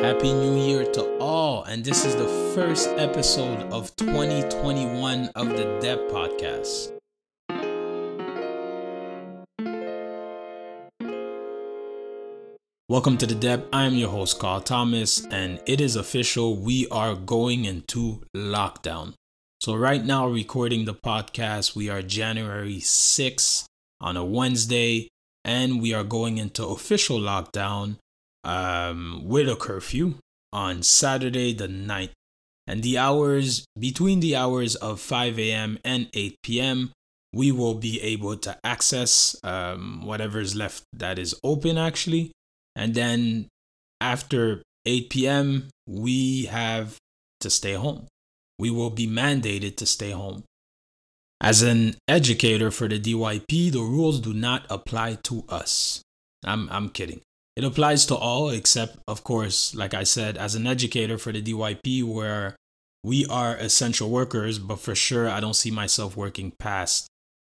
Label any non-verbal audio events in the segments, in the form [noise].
Happy New Year to all, and this is the first episode of 2021 of the Dep Podcast. Welcome to the Dep. I am your host, Carl Thomas, and it is official. We are going into lockdown. So, right now, recording the podcast, we are January 6th on a Wednesday, and we are going into official lockdown um, with a curfew on Saturday the 9th. And the hours between the hours of 5 a.m. and 8 p.m., we will be able to access um, whatever is left that is open actually. And then after 8 p.m., we have to stay home. We will be mandated to stay home. As an educator for the DYP, the rules do not apply to us. I'm, I'm kidding. It applies to all, except, of course, like I said, as an educator for the DYP, where we are essential workers, but for sure, I don't see myself working past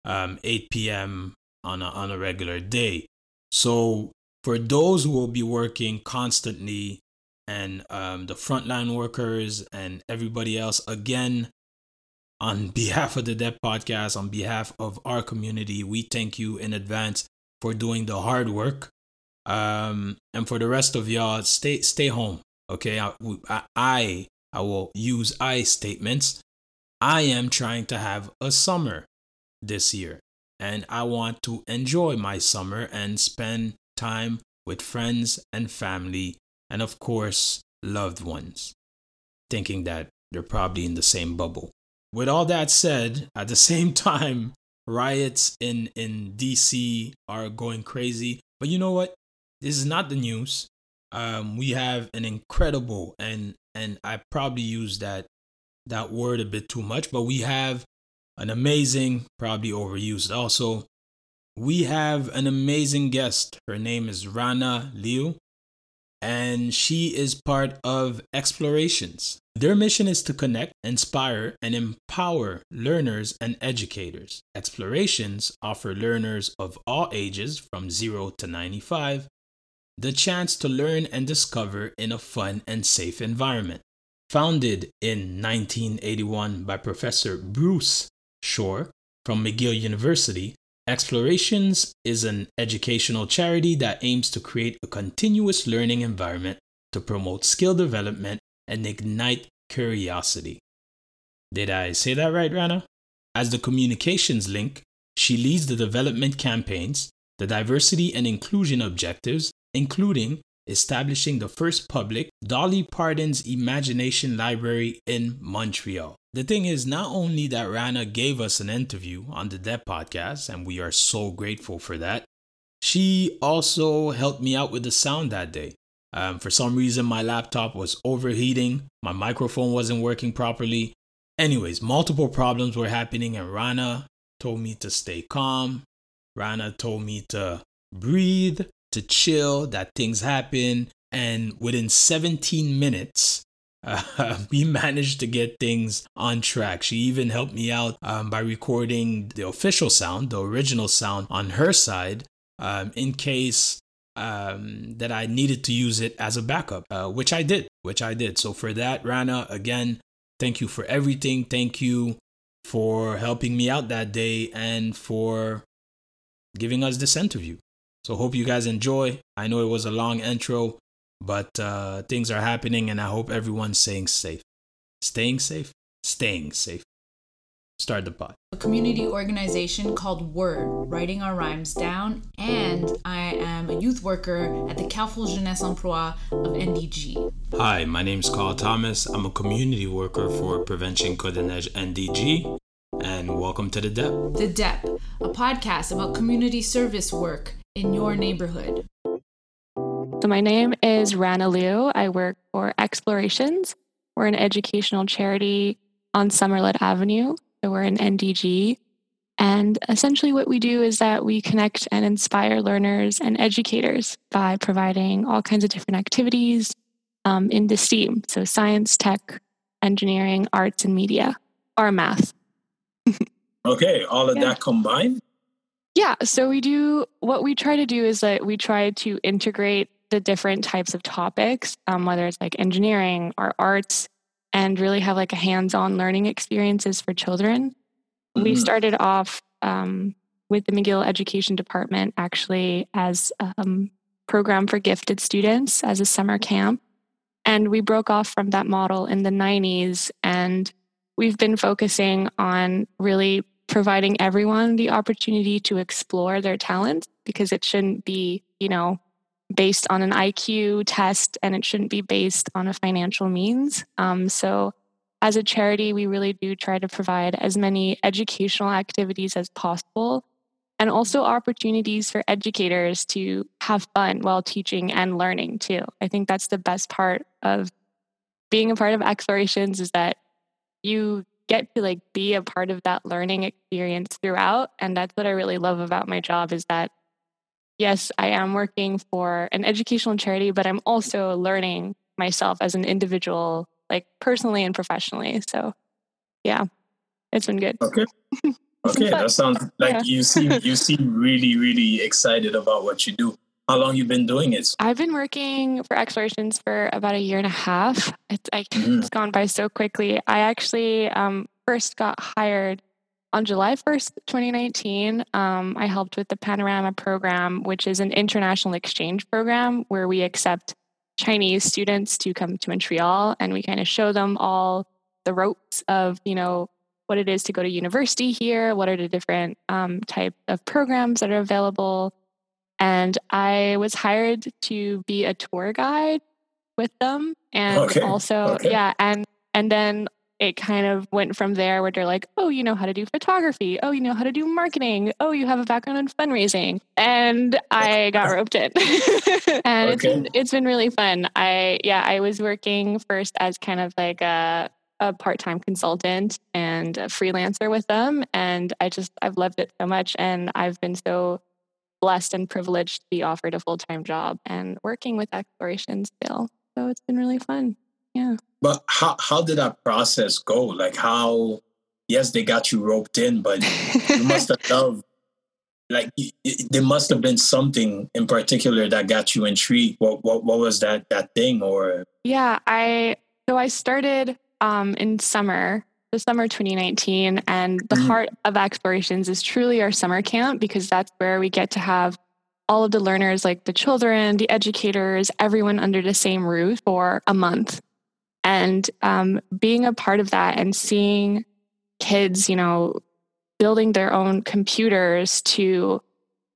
um, 8 p.m. on a, on a regular day. So, for those who will be working constantly and um, the frontline workers and everybody else, again, on [laughs] behalf of the Dep Podcast, on behalf of our community, we thank you in advance for doing the hard work um, and for the rest of y'all, stay stay home. Okay, I, I I will use I statements. I am trying to have a summer this year, and I want to enjoy my summer and spend time with friends and family, and of course, loved ones. Thinking that they're probably in the same bubble. With all that said, at the [laughs] same time, riots in in DC are going crazy. But you know what? This is not the news. Um, we have an incredible and and I probably use that that word a bit too much, but we have an amazing, probably overused also. We have an amazing guest. Her name is Rana Liu, and she is part of Explorations. Their mission is to connect, inspire, and empower learners and educators. Explorations offer learners of all ages from 0 to 95 the chance to learn and discover in a fun and safe environment. Founded in 1981 by Professor Bruce Shore from McGill University, Explorations is an educational charity that aims to create a continuous learning environment to promote skill development and ignite curiosity. Did I say that right, Rana? As the communications link, she leads the development campaigns, the diversity and inclusion objectives, including establishing the first public Dolly Parton's Imagination Library in Montreal. The thing is, not only that Rana gave us an interview on the Dep podcast, and we are so grateful for that, she also helped me out with the sound that day. Um, for some reason, my laptop was overheating, my microphone wasn't working properly. Anyways, multiple problems were happening, and Rana told me to stay calm. Rana told me to breathe to chill, that things happen. And within 17 minutes, uh, [laughs] we managed to get things on track. She even helped me out um, by recording the official sound, the original sound on her side, um, in case um, that I needed to use it as a backup, uh, which I did, which I did. So for that, Rana, again, thank you for everything. Thank you for helping me out that day and for giving us this interview. So hope you guys enjoy. I know it was a long intro, but uh, things are happening, and I hope everyone's staying safe. Staying safe, staying safe. Start the pod. A community organization called Word, writing our rhymes down, and I am a youth worker at the Carrefour Jeunesse Emploi of NDG. Hi, my name is Carl Thomas. I'm a community worker for Prevention Côte-des-Neiges NDG, and welcome to the DEP. The DEP, a podcast about community service work in your neighborhood? So, my name is Rana Liu. I work for Explorations. We're an educational charity on Sommerled Avenue. So, we're an NDG. And essentially, what we do is that we connect and inspire learners and educators by providing all kinds of different activities um, into STEAM. So, science, tech, engineering, arts, and media, or math. [laughs] okay, all of yeah. that combined? Yeah, so we do what we try to do is that we try to integrate the different types of topics, um, whether it's like engineering or arts, and really have like a hands-on learning experiences for children. Mm-hmm. We started off um, with the McGill Education Department actually as a um, program for gifted students as a summer camp. And we broke off from that model in the 90s. And we've been focusing on really providing everyone the opportunity to explore their talents because it shouldn't be, you know, based on an IQ test and it shouldn't be based on a financial means. Um, so, as a charity, we really do try to provide as many educational activities as possible and also opportunities for educators to have fun while teaching and learning too. I think that's the best part of being a part of explorations is that you get to like be a part of that learning experience throughout and that's what I really love about my job is that yes, I am working for an educational charity, but I'm also learning myself as an individual, like personally and professionally. So, yeah, it's been good. Okay. [laughs] Okay, that sounds like yeah. you seem you seem really really excited about what you do. How long you been doing it? I've been working for Explorations for about a year and a half. It's, I, mm. it's gone by so quickly. I actually um, first got hired on July 1st, 2019, um, I helped with the Panorama program, which is an international exchange program where we accept Chinese students to come to Montreal and we kind of show them all the ropes of, you know, what it is to go to university here, what are the different um, type of programs that are available. And I was hired to be a tour guide with them and okay. also okay. yeah and and then it kind of went from there where they're like, oh, you know how to do photography. Oh, you know how to do marketing. Oh, you have a background in fundraising. And I got roped in. [laughs] and okay. it's been it's been really fun. I yeah, I was working first as kind of like a a part-time consultant and a freelancer with them and I just I've loved it so much and I've been so blessed and privileged to be offered a full-time job and working with exploration still. So it's been really fun. Yeah. But how how did that process go? Like how? Yes, they got you roped in, but you [laughs] must have loved. Like there must have been something in particular that got you intrigued. What what what was that that thing or? Yeah, I so I started um, in summer, the summer 2019, and the mm. heart of explorations is truly our summer camp because that's where we get to have all of the learners, like the children, the educators, everyone under the same roof for a month and um, being a part of that and seeing kids you know building their own computers to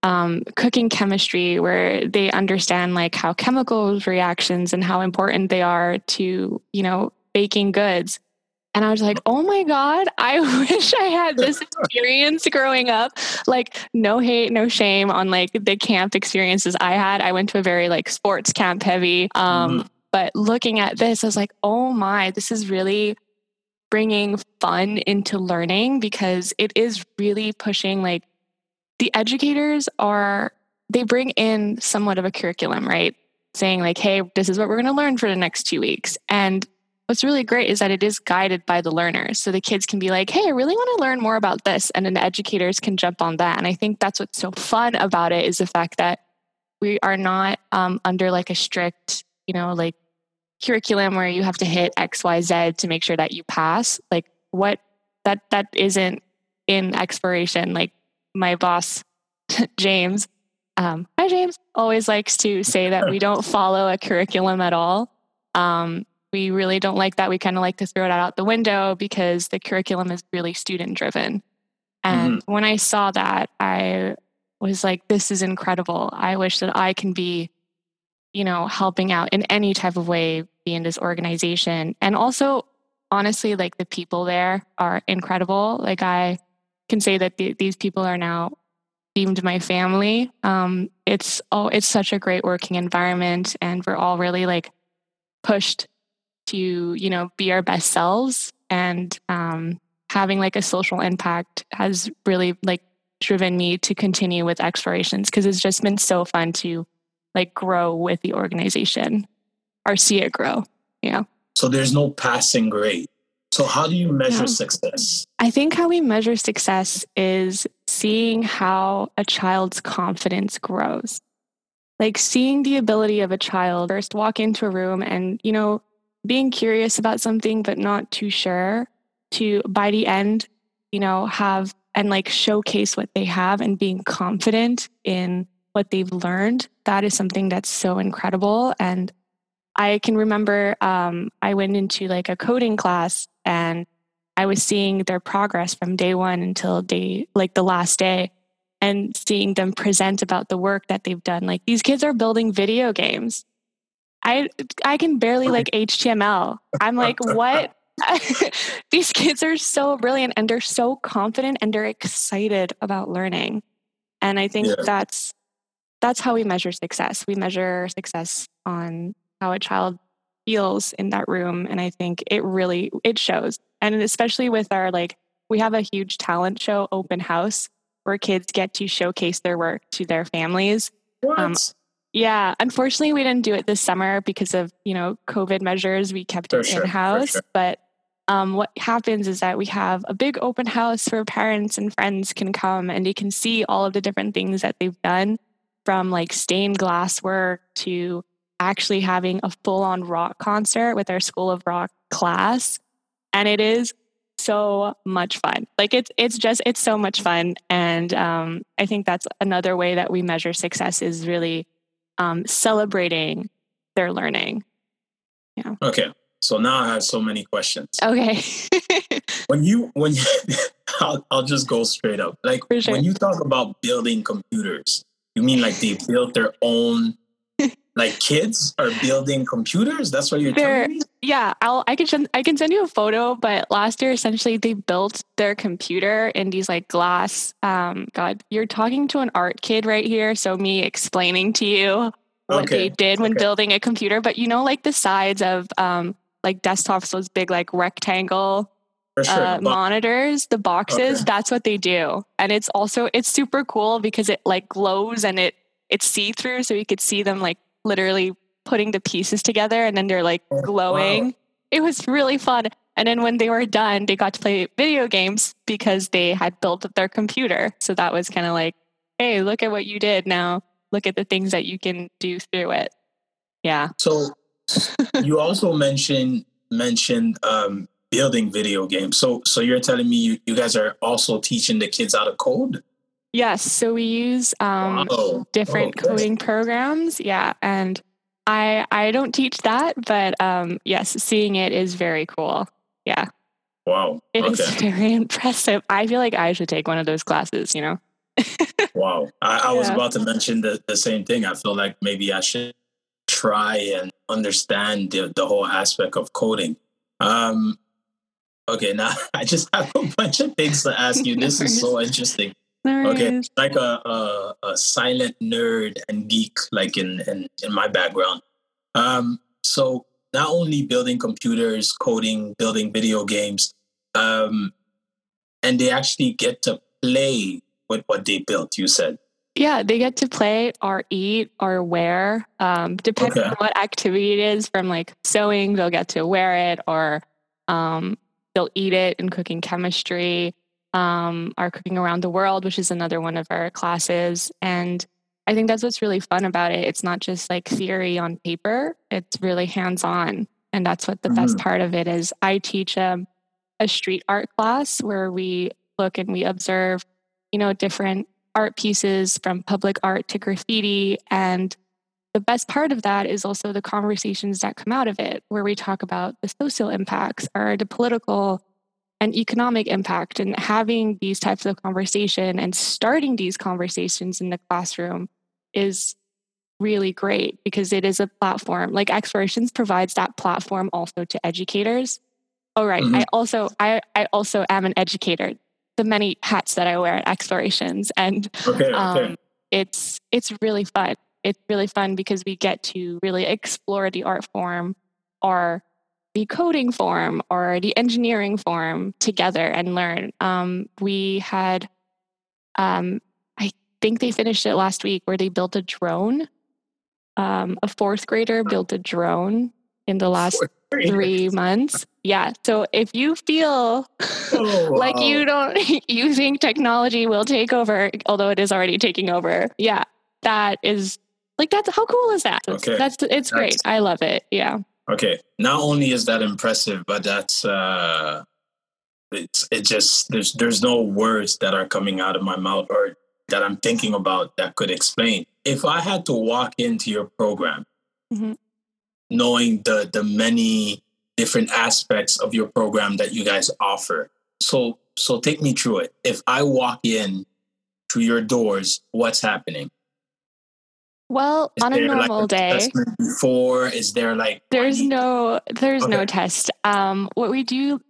um, cooking chemistry where they understand like how chemicals reactions and how important they are to you know baking goods and I was like, oh my God, I [laughs] wish I had this experience growing up. Like, no hate, no shame on like the camp experiences I had. I went to a very like sports camp heavy. Um, mm-hmm. But looking at this, I was like, oh my, this is really bringing fun into learning because it is really pushing like the educators are, they bring in somewhat of a curriculum, right? Saying, like, hey, this is what we're going to learn for the next two weeks. And what's really great is that it is guided by the learners. So the kids can be like, hey, I really want to learn more about this. And then the educators can jump on that. And I think that's what's so fun about it is the fact that we are not um, under like a strict, you know, like curriculum where you have to hit xyz to make sure that you pass like what that that isn't in exploration like my boss [laughs] james um, hi james always likes to say that we don't follow a curriculum at all um, we really don't like that. We kind of like to throw it out the window because the curriculum is really student driven and mm-hmm. when i saw that i was like this is incredible. I wish that i can be you know helping out in any type of way be in this organization. And also honestly like the people there are incredible. Like i can say that th- these people are now deemed my family. Um, it's oh it's such a great working environment and we're all really like pushed to you know be our best selves and um, having like a social impact has really like driven me to continue with explorations because it's just been so fun to like grow with the organization or see it grow. Yeah. So there's no passing grade. So how do you measure yeah. success? I think how we measure success is seeing how a child's confidence grows. like seeing the ability of a child first walk into a room and, you know, being curious about something but not too sure to by the end, you know, have and like showcase what they have and being confident in what they've learned. That is something that's so incredible. And I can remember um, I went into like a coding class and I was seeing their progress from day one until day, like the last day, and seeing them present about the work that they've done. Like these kids are building video games. I I can barely like HTML. I'm like, [laughs] what? [laughs] these kids are so brilliant and they're so confident and they're excited about learning. And I think yeah. that's that's how we measure success. We measure success on how a child feels in that room and I think it really it shows. And especially with our like we have a huge talent show open house where kids get to showcase their work to their families. What? Um, yeah, unfortunately, we didn't do it this summer because of you know COVID measures. We kept for it sure, in house, sure. but um, what happens is that we have a big open house where parents and friends can come and they can see all of the different things that they've done, from like stained glass work to actually having a full on rock concert with our School of Rock class, and it is so much fun. Like it's it's just it's so much fun, and um, I think that's another way that we measure success is really um, celebrating their learning. Yeah. Okay. So now I have so many questions. Okay. [laughs] when you when you, [laughs] I'll, I'll just go straight up. Like sure. when you talk about building computers, you mean like they built their own like kids are building computers that's what you're They're, telling me yeah i'll i can i can send you a photo but last year essentially they built their computer in these like glass um god you're talking to an art kid right here so me explaining to you what okay. they did when okay. building a computer but you know like the sides of um like desktops those big like rectangle sure. uh, monitors the boxes okay. that's what they do and it's also it's super cool because it like glows and it it's see through so you could see them like literally putting the pieces together and then they're like oh, glowing. Wow. It was really fun. And then when they were done, they got to play video games because they had built their computer. So that was kind of like, hey, look at what you did. Now look at the things that you can do through it. Yeah. So you also mentioned mentioned um, building video games. So so you're telling me you, you guys are also teaching the kids how to code? Yes. So we use um, wow. different okay. coding programs. Yeah. And I I don't teach that, but um, yes, seeing it is very cool. Yeah. Wow. It okay. is very [laughs] impressive. I feel like I should take one of those classes, you know? [laughs] wow. I, I was Yeah. about to mention the, the same thing. I feel like maybe I should try and understand the, the whole aspect of coding. Um, okay, [laughs] now I just have a bunch of things to ask you. This is so interesting. Okay, like a, a a silent nerd and geek, like in in, in my background. Um, so not only building computers, coding, building video games, um, and they actually get to play with what they built. You said, Yeah, they get to play or eat or wear, um, depending Okay. on what activity it is. From like sewing, they'll get to wear it, or um, they'll eat it in cooking chemistry, um, or cooking around the world, which is another one of our classes. And I think that's what's really fun about it. It's not just like theory on paper; it's really hands on, and that's what the best part of it is. I teach um, a street art class where we look and we observe, you know, different art pieces from public art to graffiti. And the best part of that is also the conversations that come out of it, where we talk about the social impacts or the political and economic impact and having these types of conversation and starting these conversations in the classroom is really great because it is a platform. Like explorations provides that platform also to educators. Oh right. Mhm. i also i i also am an educator. The many hats that i wear at explorations and okay, okay, um, it's it's really fun. It's really fun because we get to really explore the art form or the coding form or the engineering form together and learn. Um, we had, um, I think they finished it last week where they built a drone. Um, a fourth grader built a drone in the last three months. Yeah. So if you feel Oh, like wow. you don't [laughs] you think technology will take over although it is already taking over yeah that is Like that's how cool is that? Okay. That's it's great. I love it. Yeah. Okay. Not only is that impressive, but that's uh it's it just there's there's no words that are coming out of my mouth or that I'm thinking about that could explain. If I had to walk into your program Mhm. knowing the the many different aspects of your program that you guys offer. So so take me through it. If I walk in through your doors, what's happening? Well, Is on a there, like, normal day, before is there like there's no there's no test. Um, what we do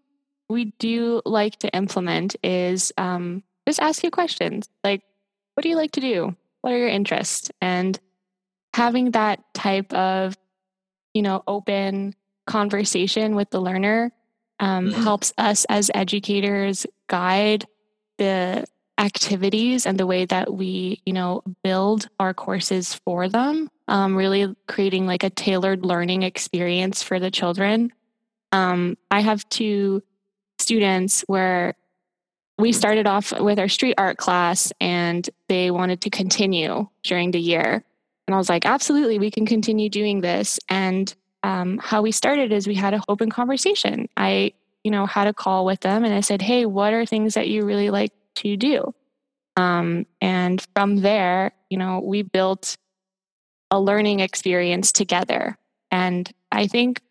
we do like to implement is um, just ask you questions like, what do you like to do? What are your interests? And having that type of you know open conversation with the learner um, Mhm. helps us as educators guide the activities and the way that we you know build our courses for them um, really creating like a tailored learning experience for the children. Um, i have two students where we started off with our street art class and they wanted to continue during the year. And i was like absolutely we can continue doing this. And um, how we started is we had an open conversation. I you know had a call with them and i said hey what are things that you really like to do. Um, and from there you know we built a learning experience together. And i think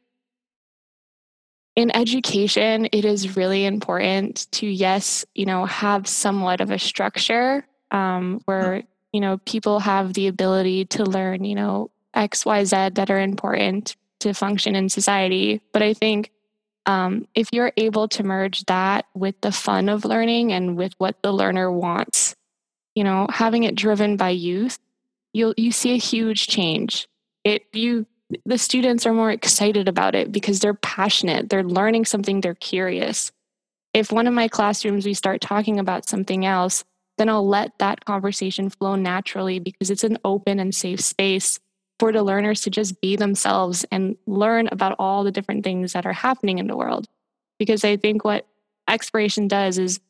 in education it is really important to yes you know have somewhat of a structure um, where you know people have the ability to learn you know x y z that are important to function in society. But i think um, if you're able to merge that with the fun of learning and with what the learner wants you know having it driven by youth you'll you see a huge change. It you the students are more excited about it because they're passionate they're learning something they're curious. If one of my classrooms we start talking about something else then i'll let that conversation flow naturally because it's an open and safe space for the learners to just be themselves and learn about all the different things that are happening in the world. Because i think what exploration does is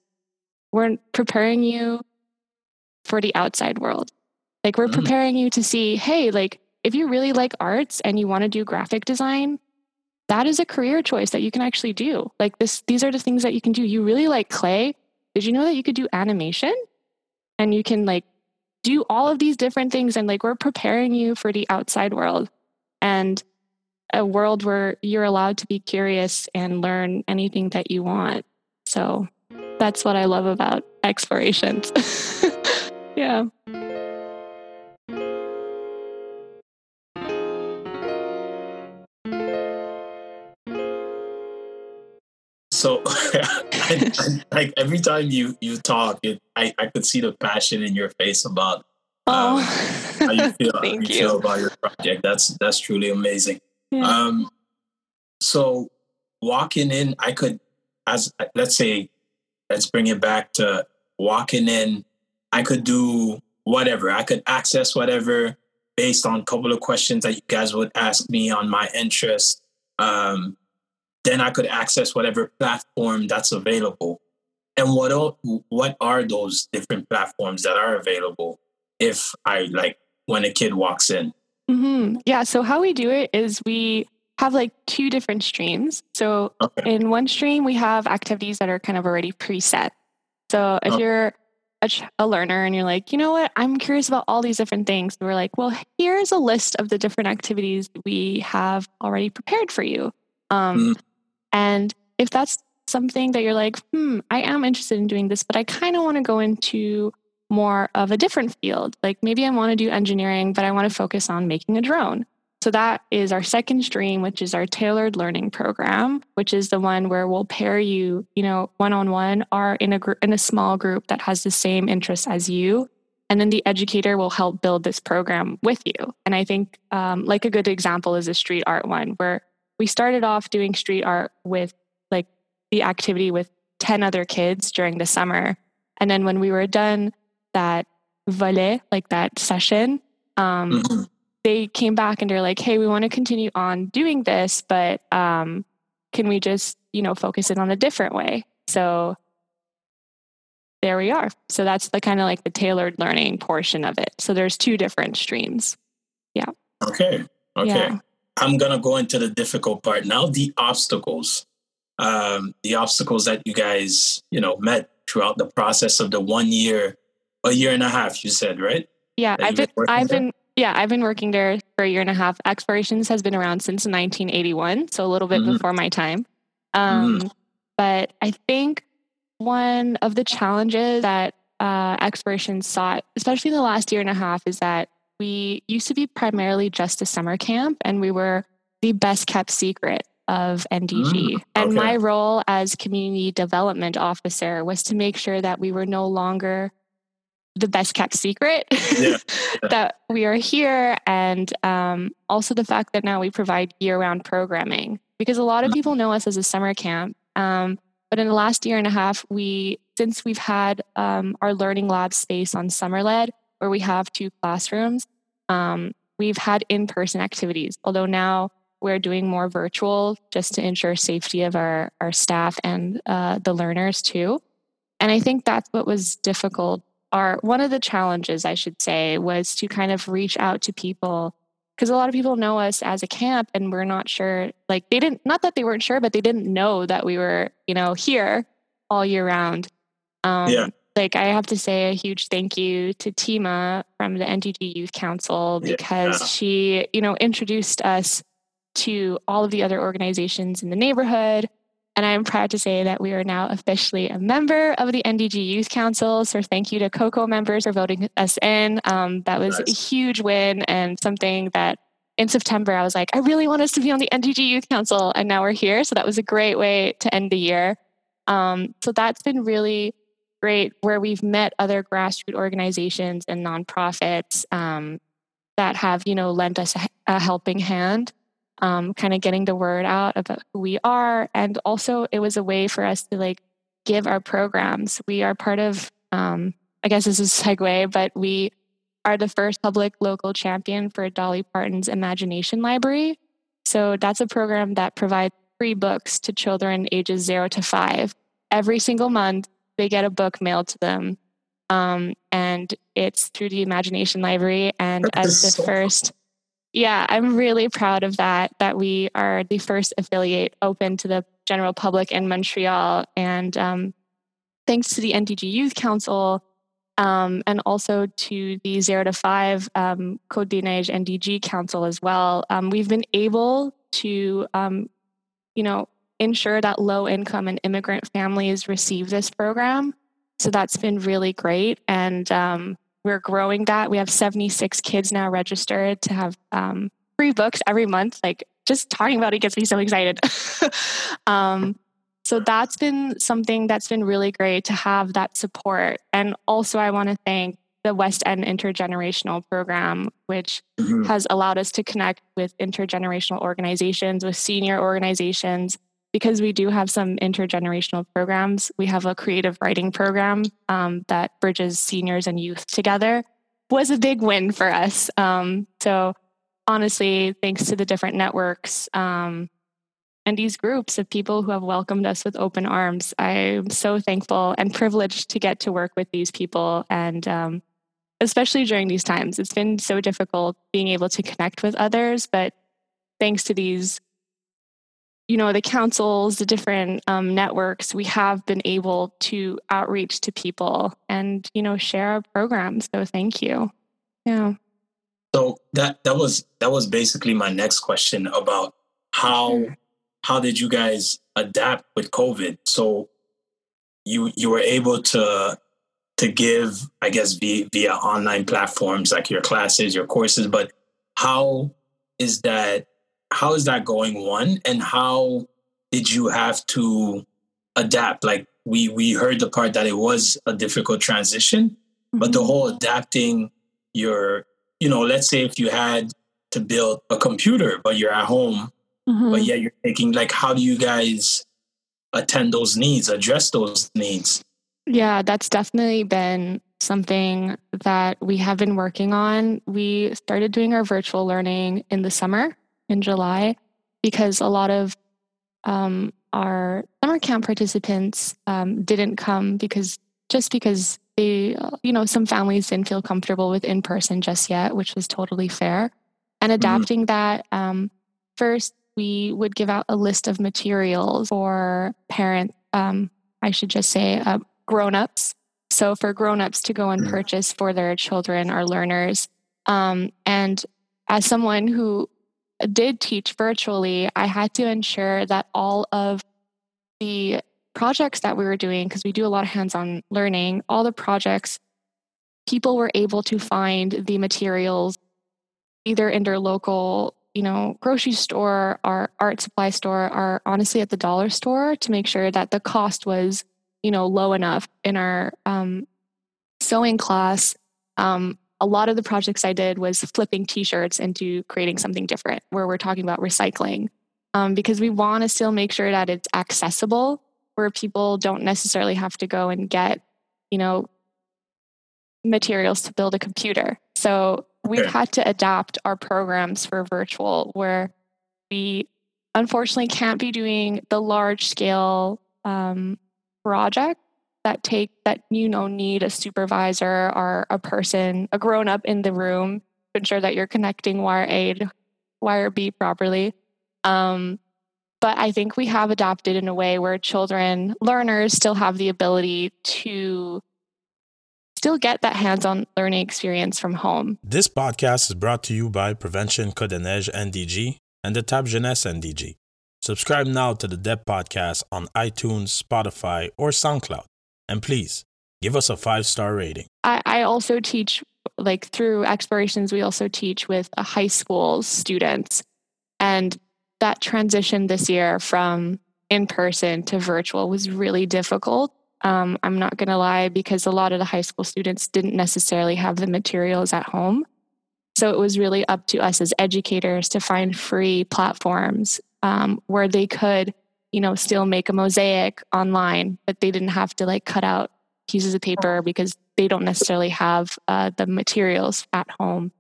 we're preparing you for the outside world. Like we're Mm. preparing you to see hey like if you really like arts and you want to do graphic design that is a career choice that you can actually do. Like this these are the things that you can do. You really like clay. Did you know that you could do animation? And you can like do all of these different things and like we're preparing you for the outside world and a world where you're allowed to be curious and learn anything that you want. So that's what i love about explorations. [laughs] Yeah I, [laughs] I, like every time you you talk, it, I I could see the passion in your face about oh how you [laughs] feel, how you you feel about your project. That's that's truly amazing. Yeah. Um, so walking in, I could, as let's say, let's bring it back to walking in. I could do whatever. I could access whatever based on a couple of questions that you guys would ask me on my interest. Um, then I could access whatever platform that's available. And what what are those different platforms that are available if I like when a kid walks in? hmm Yeah. So how we do it is we have like two different streams. So Okay. in one stream, we have activities that are kind of already preset. So if Oh. you're a, ch- a learner and you're like, you know what, I'm curious about all these different things, we're like, well, here's a list of the different activities we have already prepared for you. Um, Mm. And if that's something that you're like, hmm, I am interested in doing this, but I kind of want to go into more of a different field. Like maybe I want to do engineering, but I want to focus on making a drone. So that is our second stream, which is our tailored learning program, which is the one where we'll pair you, you know, one on one or in a group in a small group that has the same interests as you. And then the educator will help build this program with you. And I think um, like a good example is a street art one where we started off doing street art with like the activity with 10 other kids during the summer. And then when we were done that volet, like that session, um, Mhm. they came back and they're like, hey, we want to continue on doing this, but um, can we just, you know, focus it on a different way? So there we are. So that's the kind of like the tailored learning portion of it. So there's two different streams. Yeah. Okay. Okay. Yeah. I'm gonna go into the difficult part now. The obstacles, um, the obstacles that you guys, you know, met throughout the process of the one year, a year and a half. You said right? Yeah, that I've been I've there? been yeah, I've been working there for a year and a half. Explorations has been around since 1981, so a little bit Mhm. before my time. Um, But I think one of the challenges that uh, Explorations saw, especially in the last year and a half, is that we used to be primarily just a summer camp, and we were the best kept secret of NDG. Mm, and okay. my role as community development officer was to make sure that we were no longer the best kept secret Yeah, [laughs] that we are here and um, also the fact that now we provide year-round programming because a lot of people know us as a summer camp um, but in the last year and a half we since we've had um, our learning lab space on sommerled where we have two classrooms um, we've had in-person activities although now we're doing more virtual just to ensure safety of our, our staff and uh, the learners too and i think that's what was difficult our one of the challenges i should say was to kind of reach out to people because a lot of people know us as a camp and we're not sure like they didn't not that they weren't sure but they didn't know that we were you know here all year round um, Yeah. Like i have to say a huge thank you to tima from the ndg youth council Yeah. because she you know introduced us to all of the other organizations in the neighborhood and I'm proud to say that we are now officially a member of the NDG Youth Council. So thank you to COCO members for voting us in. Um, that was a huge win and something that in September I was like, I really want us to be on the NDG Youth Council. And now we're here. So that was a great way to end the year. Um, so that's been really great where we've met other grassroots organizations and nonprofits um, that have, you know, lent us a, a helping hand um, kind of getting the word out about who we are. And also, it was a way for us to like give our programs. We are part of, um, I guess this is a segue, but we are the first public local champion for Dolly Parton's Imagination Library. So that's a program that provides free books to children ages zero to five. Every single month, they get a book mailed to them. Um, and it's through the Imagination Library. And That as the so first yeah, I'm really proud of that, that we are the first affiliate open to the general public in Montreal. And um, thanks to the NDG Youth Council um, and also to the Zero to Five um, Côte-des-Neiges NDG Council as well, um, we've been able to, um, you know, ensure that low income and immigrant families receive this program. So that's been really great. And um, we're growing that. We have 76 kids now registered to have um, free books every month. Like just talking about it gets me so excited. [laughs] um, so that's been something that's been really great to have that support. And also, I want to thank the West End Intergenerational Program, which Mhm. has allowed us to connect with intergenerational organizations, with senior organizations, because we do have some intergenerational programs. We have a creative writing program um, that bridges seniors and youth together. Was a big win for us. Um, so honestly, thanks to the different networks um, and these groups of people who have welcomed us with open arms, I'm so thankful and privileged to get to work with these people and. Um, especially during these times, it's been so difficult being able to connect with others, but thanks to these you know the councils the different um, networks we have been able to outreach to people and you know share our programs so thank you yeah So that that was that was basically my next question about how Sure. how did you guys adapt with COVID? So you you were able to to give, I guess, via, via online platforms like your classes, your courses, but how is that how is that going one? And how did you have to adapt? Like we we heard the part that it was a difficult transition but the whole adapting your you know let's say if you had to build a computer but you're at home Mhm. but yet you're thinking like how do you guys attend those needs address those needs? Yeah, that's definitely been something that we have been working on. We started doing our virtual learning in the summer, in July, because a lot of um, our summer camp participants um, didn't come because just because they, uh, you know, some families didn't feel comfortable with in person just yet, which was totally fair. and adapting that. Um, first, we would give out a list of materials for parents. Um, I should just say uh, grown-ups. So for grown-ups to go and Mm. purchase for their children or learners. Um, and as someone who did teach virtually, I had to ensure that all of the projects that we were doing, because we do a lot of hands on learning, all the projects, people were able to find the materials either in their local, you know, grocery store or art supply store or honestly at the dollar store to make sure that the cost was, you know, low enough in our um, sewing class. Um, a lot of the projects I did was flipping t-shirts into creating something different where we're talking about recycling um, because we want to still make sure that it's accessible where people don't necessarily have to go and get you know materials to build a computer so we've Okay. had to adapt our programs for virtual where we unfortunately can't be doing the large scale um, project that take that you know need a supervisor or a person a grown up in the room to ensure that you're connecting wire A to wire B properly. Um, but I think we have adopted in a way where children, learners, still have the ability to still get that hands-on learning experience from home. This podcast is brought to you by Prevention Côte-des-Neiges NDG and the Tab Jeunesse NDG. Subscribe now to the DEP podcast on iTunes, Spotify, or SoundCloud. And please give us a five star rating. I, I also teach like through explorations we also teach with a high school students. And that transition this year from in person to virtual was really difficult. Um, i'm not going to lie because a lot of the high school students didn't necessarily have the materials at home. So it was really up to us as educators to find free platforms um, where they could you know still make a mosaic online but they didn't have to like cut out pieces of paper because they don't necessarily have uh, the materials at home.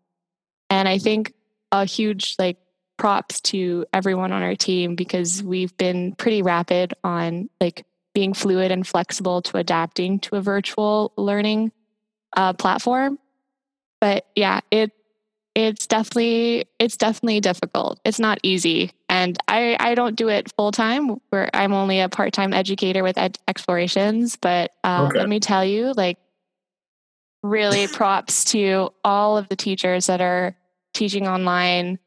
And I think a huge like props to everyone on our team because we've been pretty rapid on like being fluid and flexible to adapting to a virtual learning uh, platform. But yeah, it it's definitely it's definitely difficult. It's not easy, and I I don't do it full time. Where I'm only a part time educator with ed- explorations. But uh, Okay. let me tell you, like, really [laughs] props to all of the teachers that are teaching online.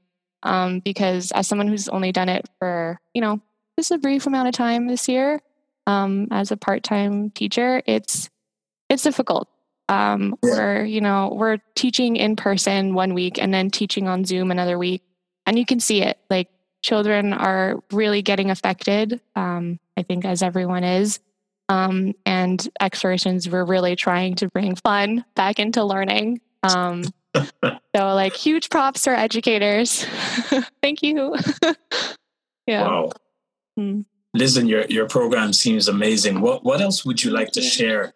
Um, because as someone who's only done it for you know just a brief amount of time this year, um, as a part time teacher, it's it's difficult um, Yeah. where you know we're teaching in person one week and then teaching on zoom another week and you can see it like children are really getting affected um, i think as everyone is um, and explorations we're really trying to bring fun back into learning um, [laughs] so like huge props to our educators [laughs] thank you [laughs] yeah Wow. Hmm. Listen, your your program seems amazing. What what else would you like to share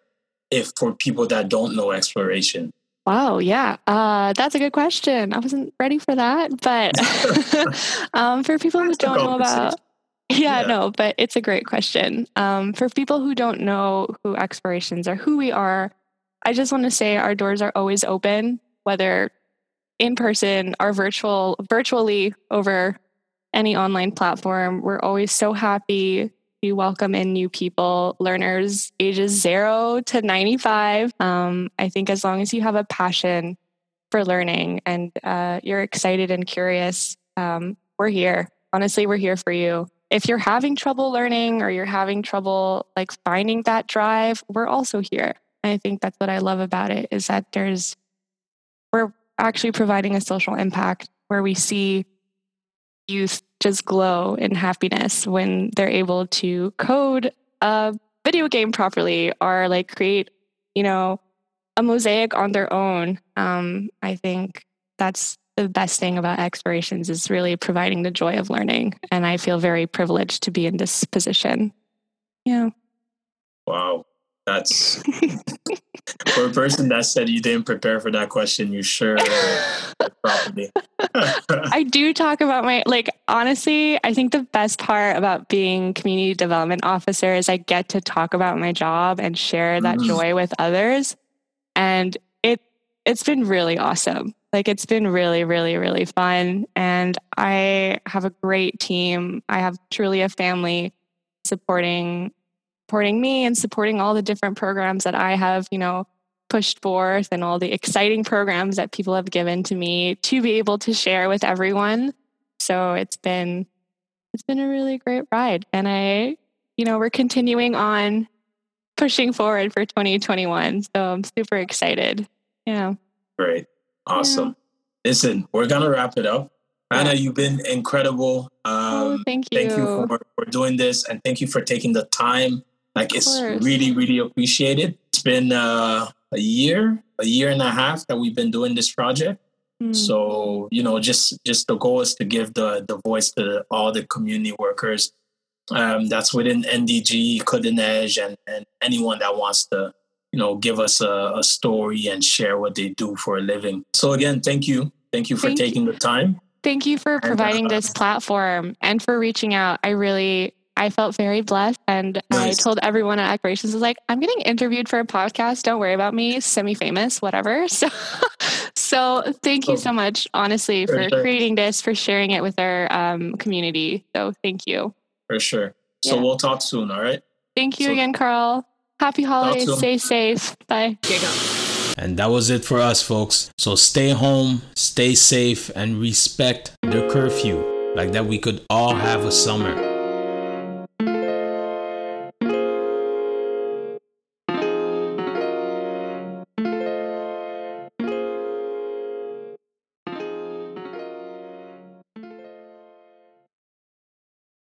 if for people that don't know exploration? Wow, yeah, uh, that's a good question. I wasn't ready for that, but [laughs] [laughs] um, for people who don't know about, [laughs] yeah, Yeah. no, but it's a great question. Um, for people who don't know who Explorations are, who we are, I just want to say our doors are always open, whether in person or virtual, virtually over any online platform. We're always so happy to welcome in new people, learners ages zero to 95. Um, I think as long as you have a passion for learning and uh, you're excited and curious, um, we're here. Honestly, we're here for you. If you're having trouble learning or you're having trouble like finding that drive, we're also here. I think that's what I love about it is that there's we're actually providing a social impact where we see youth just glow in happiness when they're able to code a video game properly or like create, you know, a mosaic on their own. Um, I think that's the best thing about explorations is really providing the joy of learning. And I feel very privileged to be in this position. Yeah. Wow. That's [laughs] for a person that said you didn't prepare for that question, you sure [laughs] properly. [laughs] I do talk about my like honestly, I think the best part about being community development officer is I get to talk about my job and share that Mhm. joy with others. And it it's been really awesome. Like it's been really, really, really fun. And I have a great team. I have truly a family supporting supporting me and supporting all the different programs that I have, you know, pushed forth and all the exciting programs that people have given to me to be able to share with everyone. So it's been it's been a really great ride and I you know, we're continuing on pushing forward for 2021. So I'm super excited. Yeah. Great. Awesome. Yeah. Listen, we're going to wrap it up. Yeah. Rana, you've been incredible. Um, oh, thank you. Thank you for, for doing this and thank you for taking the time. Like it's really, really appreciated. It's been uh, a year, a year and a half that we've been doing this project. Mm. So, you know, just just the goal is to give the the voice to all the community workers um, that's within NDG, Côte-des-Neiges, and, and anyone that wants to, you know, give us a, a, story and share what they do for a living. So again, thank you. Thank you for thank taking you. the time. Thank you for providing and, uh, this platform and for reaching out. I really I felt very blessed and nice. I told everyone at Explorations was like, I'm getting interviewed for a podcast. Don't worry about me, semi famous, whatever. [laughs] So so thank you oh. so much, honestly, for, for creating this, for sharing it with our um, community. So thank you. For sure. So yeah. we'll talk soon, all right? Thank you so, again, Carl. Happy holidays. Stay safe. Bye. And that was it for us, folks. So stay home, stay safe, and respect the curfew like that we could all have a summer.